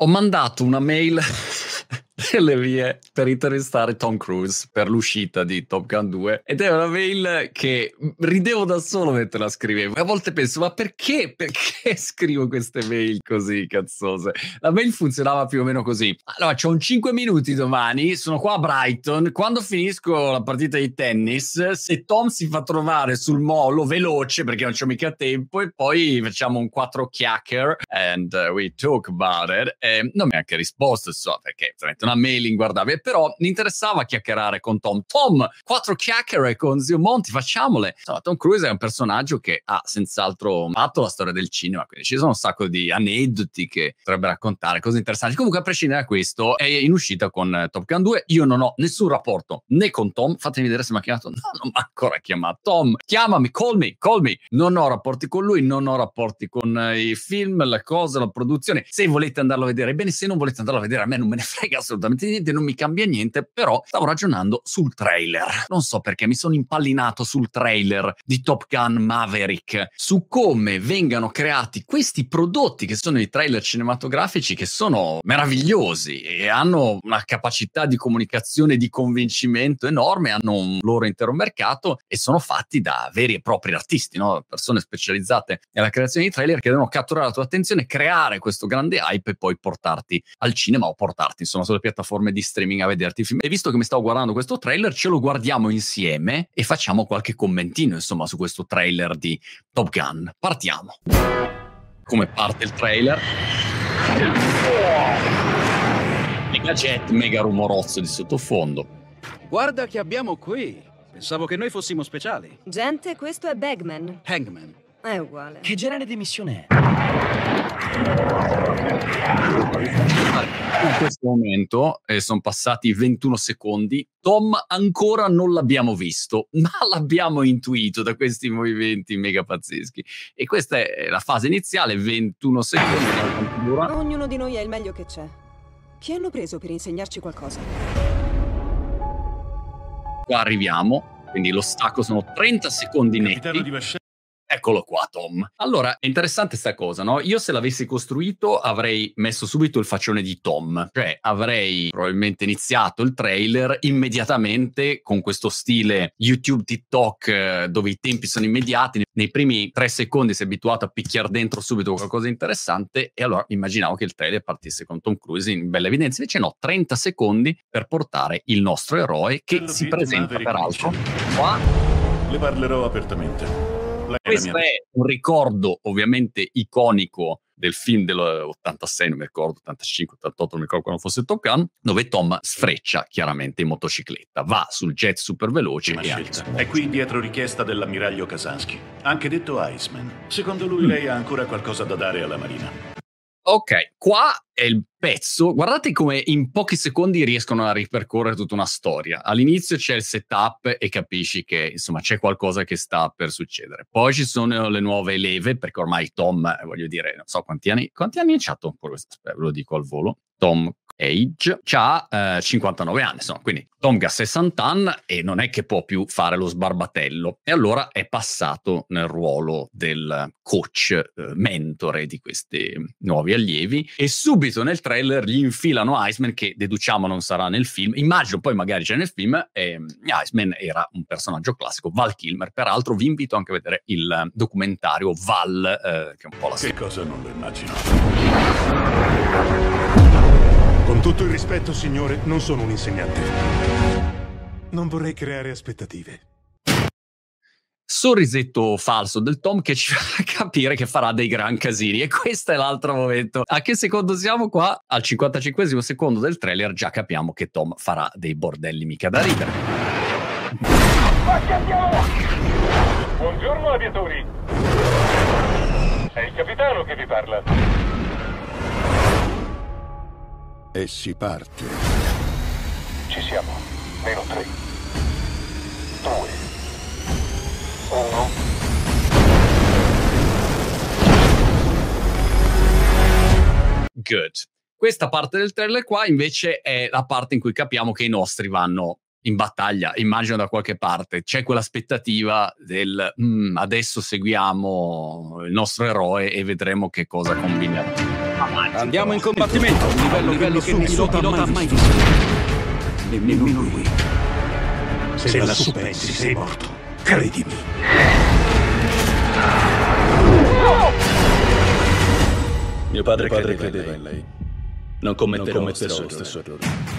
ho mandato una mail delle vie per intervistare Tom Cruise per l'uscita di Top Gun 2 ed è una mail che ridevo da solo mentre la scrivevo a volte penso ma perché? Perché scrivo queste mail così cazzose? La mail funzionava più o meno così. Allora c'ho un 5 minuti domani sono qua a Brighton. Quando finisco la partita di tennis se Tom si fa trovare sul molo veloce perché non c'ho mica tempo e poi facciamo un quattro chiacchier and uh, we talk about it. E non mi ha anche risposto so perché una mail inguardabile, però mi interessava chiacchierare con Tom. Tom, quattro chiacchiere con Zio Monti, facciamole. Insomma, Tom Cruise è un personaggio che ha senz'altro fatto la storia del cinema, quindi ci sono un sacco di aneddoti che potrebbe raccontare, cose interessanti. Comunque, a prescindere da questo, è in uscita con Top Gun 2. Io non ho nessun rapporto né con Tom, fatemi vedere se mi ha chiamato. No, non mi ha ancora chiamato. Tom, chiamami, call me, call me. Non ho rapporti con lui, non ho rapporti con eh, i film, la cosa, la produzione. Se volete andarlo a vedere, bene, se non volete andarlo a vedere, a me non me ne frega assolutamente assolutamente niente, non mi cambia niente, però stavo ragionando sul trailer. Non so perché mi sono impallinato sul trailer di Top Gun Maverick, su come vengano creati questi prodotti che sono i trailer cinematografici che sono meravigliosi e hanno una capacità di comunicazione e di convincimento enorme, hanno un loro intero mercato e sono fatti da veri e propri artisti, no? persone specializzate nella creazione di trailer che devono catturare la tua attenzione, creare questo grande hype e poi portarti al cinema o portarti insomma sulle piattaforme piattaforme di streaming a vederti i film. E visto che mi stavo guardando questo trailer, ce lo guardiamo insieme e facciamo qualche commentino, insomma, su questo trailer di Top Gun. Partiamo. Come parte il trailer? Mega jet, mega rumorozzo di sottofondo. Guarda che abbiamo qui. Pensavo che noi fossimo speciali. Gente, questo è Bagman. Hangman. È uguale. Che genere di missione è? In questo momento eh, sono passati 21 secondi. Tom ancora non l'abbiamo visto, ma l'abbiamo intuito da questi movimenti mega pazzeschi. E questa è la fase iniziale, 21 secondi. Ognuno di noi è il meglio che c'è. Chi hanno preso per insegnarci qualcosa? Qua arriviamo, quindi lo stacco sono 30 secondi netti. Eccolo qua, Tom. Allora, è interessante questa cosa, no? Io se l'avessi costruito avrei messo subito il faccione di Tom, cioè avrei probabilmente iniziato il trailer immediatamente con questo stile YouTube TikTok eh, dove i tempi sono immediati. Nei primi tre secondi si è abituato a picchiare dentro subito qualcosa di interessante e allora immaginavo che il trailer partisse con Tom Cruise in bella evidenza. Invece no, 30 secondi per portare il nostro eroe che Quello si presenta peraltro qua. Le parlerò apertamente. Questo è un ricordo ovviamente iconico del film dell'86, non mi ricordo, 85, 88, non mi ricordo quando fosse Top Gun, dove Tom sfreccia chiaramente in motocicletta, va sul jet super veloce e scelta. È qui dietro richiesta dell'ammiraglio Kasansky, anche detto Iceman. Secondo lui mm. lei ha ancora qualcosa da dare alla Marina. Ok, qua è il pezzo. Guardate come in pochi secondi riescono a ripercorrere tutta una storia. All'inizio c'è il setup e capisci che insomma c'è qualcosa che sta per succedere. Poi ci sono le nuove leve, perché ormai Tom, eh, voglio dire, non so quanti anni, quanti anni ha Tom? Ve lo dico al volo. Tom Age, ha eh, 59 anni, insomma, quindi Tom ha 60 anni e non è che può più fare lo sbarbatello. E allora è passato nel ruolo del coach, eh, mentore di questi nuovi allievi e subito nel trailer gli infilano Iceman che deduciamo non sarà nel film. Immagino poi magari c'è nel film e Iceman era un personaggio classico, Val Kilmer. Peraltro vi invito anche a vedere il documentario Val, eh, che è un po' la Che cosa non lo immagino? Con tutto il rispetto, signore, non sono un insegnante. Non vorrei creare aspettative. Sorrisetto falso del Tom che ci fa capire che farà dei gran casini. E questo è l'altro momento. A che secondo siamo qua? Al 55 secondo del trailer già capiamo che Tom farà dei bordelli mica da ridere. Buongiorno aviatori. È il capitano che vi parla. E si parte. Ci siamo. Meno tre. Due. Uno. Good. Questa parte del trailer qua invece è la parte in cui capiamo che i nostri vanno in battaglia, immagino da qualche parte. C'è quell'aspettativa del mm, adesso seguiamo il nostro eroe e vedremo che cosa combinerà. Andiamo in combattimento. Un livello, livello che nessun pilota ha mai visto. Nemmeno lui. Se lassù pensi sei morto, credimi. Mio padre, padre credeva in lei. Non commetterò, non commetterò lo stesso errore.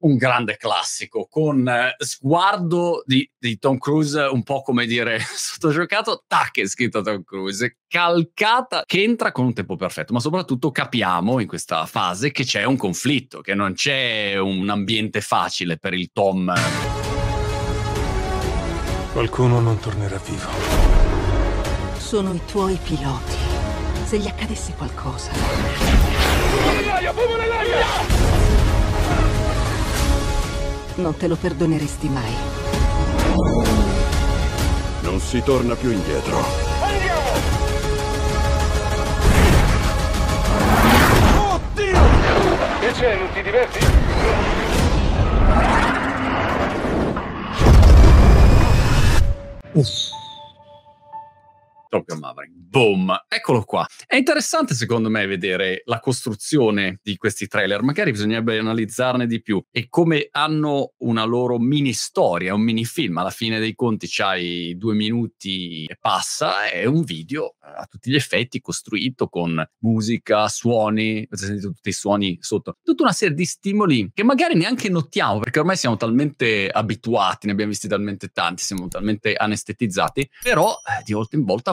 Un grande classico con eh, sguardo di, di, Tom Cruise un po' come dire sottogiocato, tac è scritto Tom Cruise, calcata che entra con un tempo perfetto, ma soprattutto capiamo in questa fase che c'è un conflitto, che non c'è un ambiente facile per il Tom. Qualcuno non tornerà vivo. Sono i tuoi piloti se gli accadesse qualcosa. Non te lo perdoneresti mai. Non si torna più indietro. Andiamo! Oddio! Che c'è, non ti diverti? Uff. Gun Maverick. Boom! Eccolo qua. È interessante secondo me vedere la costruzione di questi trailer. Magari bisognerebbe analizzarne di più e come hanno una loro mini storia, un mini film. Alla fine dei conti c'hai due minuti e passa. È un video a tutti gli effetti costruito con musica, suoni. Avete sentito tutti i suoni sotto? Tutta una serie di stimoli che magari neanche notiamo perché ormai siamo talmente abituati, ne abbiamo visti talmente tanti, siamo talmente anestetizzati. Però eh, di volta in volta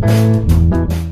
thank you